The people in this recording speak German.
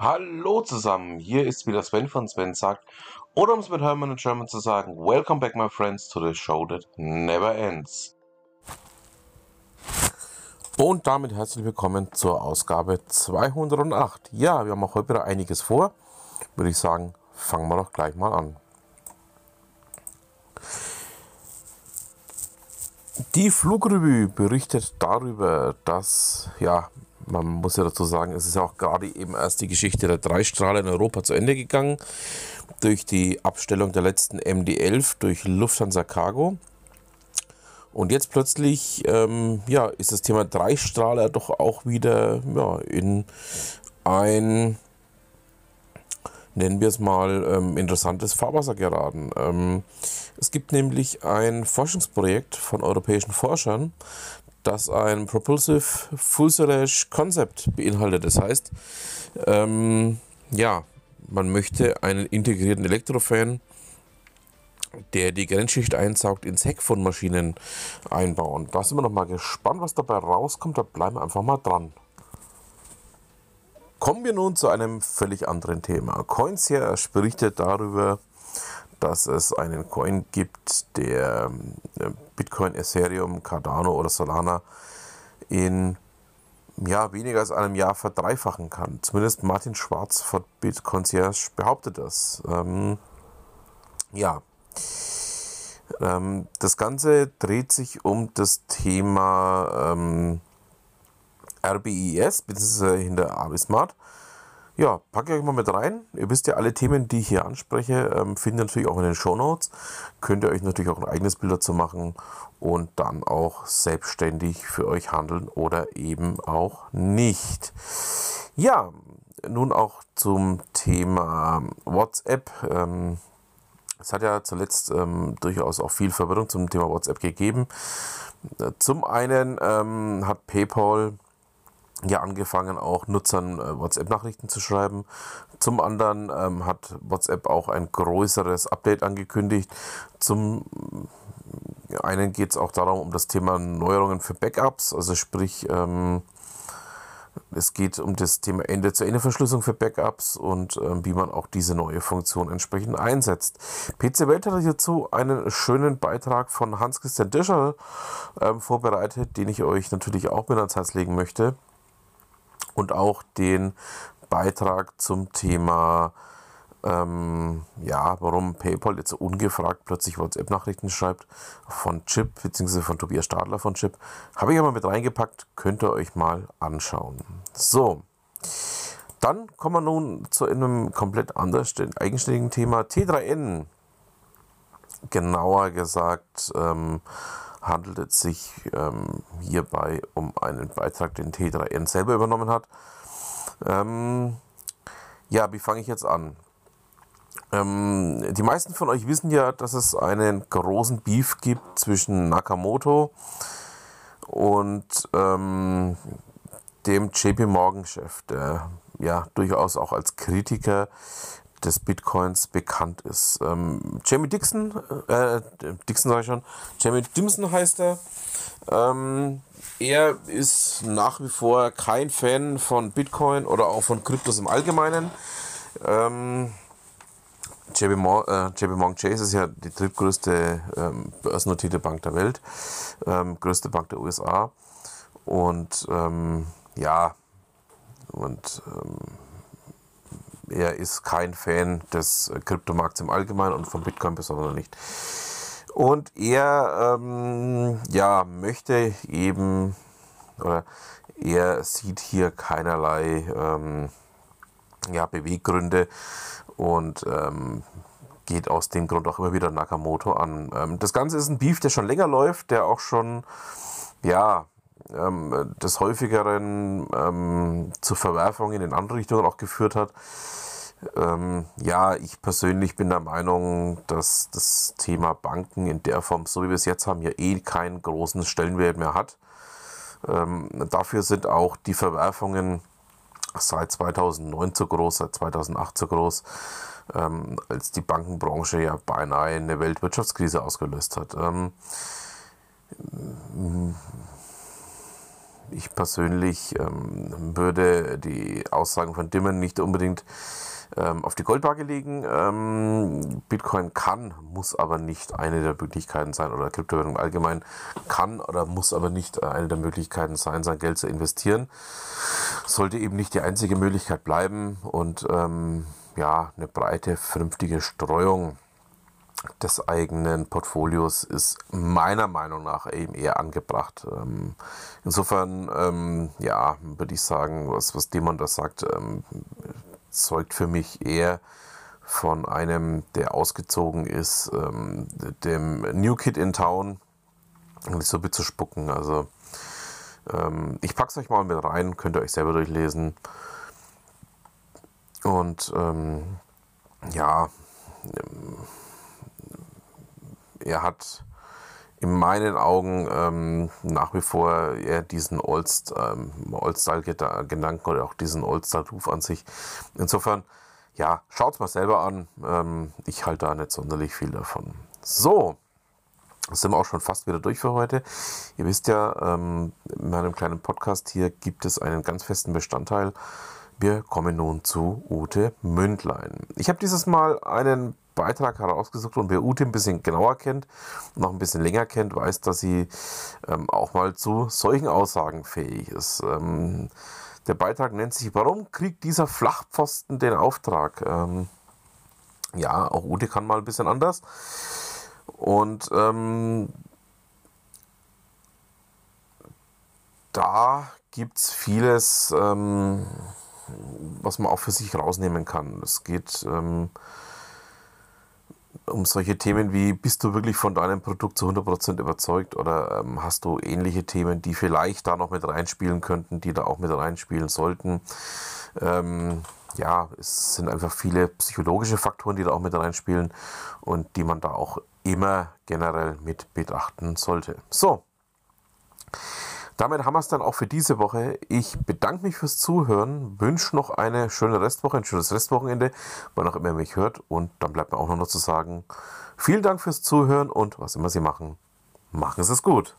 Hallo zusammen, hier ist wieder Sven von Sven sagt, oder um es mit Hermann und German zu sagen, Welcome back my friends to the show that never ends. Und damit herzlich willkommen zur Ausgabe 208. Ja, wir haben auch heute wieder einiges vor. Würde ich sagen, fangen wir doch gleich mal an. Die Flugrevue berichtet darüber, dass ja, man muss ja dazu sagen, es ist ja auch gerade eben erst die Geschichte der Dreistrahler in Europa zu Ende gegangen. Durch die Abstellung der letzten MD-11 durch Lufthansa Cargo. Und jetzt plötzlich ähm, ja, ist das Thema Dreistrahler doch auch wieder ja, in ein, nennen wir es mal, ähm, interessantes Fahrwasser geraten. Ähm, es gibt nämlich ein Forschungsprojekt von europäischen Forschern, das ein Propulsive Fuselage Concept beinhaltet. Das heißt, ähm, ja, man möchte einen integrierten Elektrofan, der die Grenzschicht einsaugt, ins Heck von Maschinen einbauen. Da sind wir noch mal gespannt, was dabei rauskommt. Da bleiben wir einfach mal dran. Kommen wir nun zu einem völlig anderen Thema. Coinshares berichtet darüber, dass es einen Coin gibt, der äh, Bitcoin, Ethereum, Cardano oder Solana in ja, weniger als einem Jahr verdreifachen kann. Zumindest Martin Schwarz von Bitconcierge behauptet das. Ähm, ja. Ähm, das Ganze dreht sich um das Thema ähm, RBIS, beziehungsweise hinter Avismart. Ja, packe ich euch mal mit rein. Ihr wisst ja, alle Themen, die ich hier anspreche, ähm, findet ihr natürlich auch in den Show Notes. Könnt ihr euch natürlich auch ein eigenes Bild dazu machen und dann auch selbstständig für euch handeln oder eben auch nicht. Ja, nun auch zum Thema WhatsApp. Ähm, es hat ja zuletzt ähm, durchaus auch viel Verwirrung zum Thema WhatsApp gegeben. Zum einen ähm, hat PayPal ja angefangen, auch Nutzern äh, WhatsApp-Nachrichten zu schreiben. Zum anderen ähm, hat WhatsApp auch ein größeres Update angekündigt. Zum einen geht es auch darum, um das Thema Neuerungen für Backups, also sprich, ähm, es geht um das Thema Ende-zu-Ende-Verschlüsselung für Backups und ähm, wie man auch diese neue Funktion entsprechend einsetzt. PC Welt hat hierzu einen schönen Beitrag von Hans-Christian Discher ähm, vorbereitet, den ich euch natürlich auch mit ans Herz legen möchte und auch den Beitrag zum Thema, ähm, ja, warum PayPal jetzt ungefragt plötzlich WhatsApp-Nachrichten schreibt von Chip, beziehungsweise von Tobias Stadler von Chip. Habe ich aber mit reingepackt, könnt ihr euch mal anschauen. So, dann kommen wir nun zu einem komplett anders eigenständigen Thema. T3N, genauer gesagt, ähm, handelt es sich ähm, hierbei um einen Beitrag, den T3N selber übernommen hat. Ähm, ja, wie fange ich jetzt an? Ähm, die meisten von euch wissen ja, dass es einen großen Beef gibt zwischen Nakamoto und ähm, dem JP Morgan-Chef, der ja durchaus auch als Kritiker des Bitcoins bekannt ist. Ähm, Jamie Dixon, äh, Dixon sage ich schon, Jamie Dimson heißt er. Ähm, er ist nach wie vor kein Fan von Bitcoin oder auch von Kryptos im Allgemeinen. Ähm, JP, Morgan, äh, JP Morgan Chase ist ja die drittgrößte ähm, börsennotierte Bank der Welt, ähm, größte Bank der USA. Und ähm, ja, und ähm, er ist kein Fan des Kryptomarkts im Allgemeinen und von Bitcoin besonders nicht. Und er ähm, ja, möchte eben, oder er sieht hier keinerlei ähm, ja, Beweggründe und ähm, geht aus dem Grund auch immer wieder Nakamoto an. Ähm, das Ganze ist ein Beef, der schon länger läuft, der auch schon ja, ähm, des häufigeren ähm, zu Verwerfungen in andere Richtungen auch geführt hat. Ähm, ja, ich persönlich bin der Meinung, dass das Thema Banken in der Form, so wie wir es jetzt haben, ja eh keinen großen Stellenwert mehr hat. Ähm, dafür sind auch die Verwerfungen seit 2009 so groß, seit 2008 so groß, ähm, als die Bankenbranche ja beinahe eine Weltwirtschaftskrise ausgelöst hat. Ähm, ich persönlich ähm, würde die Aussagen von Dimmen nicht unbedingt ähm, auf die Goldwaage legen. Ähm, Bitcoin kann, muss aber nicht eine der Möglichkeiten sein, oder Kryptowährung allgemein kann oder muss aber nicht eine der Möglichkeiten sein, sein Geld zu investieren. Sollte eben nicht die einzige Möglichkeit bleiben und ähm, ja, eine breite, vernünftige Streuung des eigenen Portfolios ist meiner Meinung nach eben eher angebracht. Ähm, insofern, ähm, ja, würde ich sagen, was, was Demon da sagt, ähm, zeugt für mich eher von einem, der ausgezogen ist, dem New Kid in Town, nicht so zu spucken. Also ich pack's euch mal mit rein, könnt ihr euch selber durchlesen. Und ähm, ja, er hat in meinen Augen ähm, nach wie vor eher diesen Old-Style-Gedanken ähm, oder auch diesen Old-Style-Ruf an sich. Insofern, ja, schaut es mal selber an. Ähm, ich halte da nicht sonderlich viel davon. So, sind wir auch schon fast wieder durch für heute. Ihr wisst ja, ähm, in meinem kleinen Podcast hier gibt es einen ganz festen Bestandteil. Wir kommen nun zu Ute Mündlein. Ich habe dieses Mal einen Beitrag herausgesucht und wer Ute ein bisschen genauer kennt, noch ein bisschen länger kennt, weiß, dass sie ähm, auch mal zu solchen Aussagen fähig ist. Ähm, der Beitrag nennt sich, warum kriegt dieser Flachpfosten den Auftrag? Ähm, ja, auch Ute kann mal ein bisschen anders. Und ähm, da gibt es vieles, ähm, was man auch für sich rausnehmen kann. Es geht ähm, um solche Themen wie, bist du wirklich von deinem Produkt zu 100% überzeugt oder ähm, hast du ähnliche Themen, die vielleicht da noch mit reinspielen könnten, die da auch mit reinspielen sollten. Ähm, ja, es sind einfach viele psychologische Faktoren, die da auch mit reinspielen und die man da auch immer generell mit betrachten sollte. So, damit haben wir es dann auch für diese Woche. Ich bedanke mich fürs Zuhören, wünsche noch eine schöne Restwoche, ein schönes Restwochenende, wann auch immer ihr mich hört. Und dann bleibt mir auch noch zu sagen, vielen Dank fürs Zuhören und was immer Sie machen, machen Sie es gut.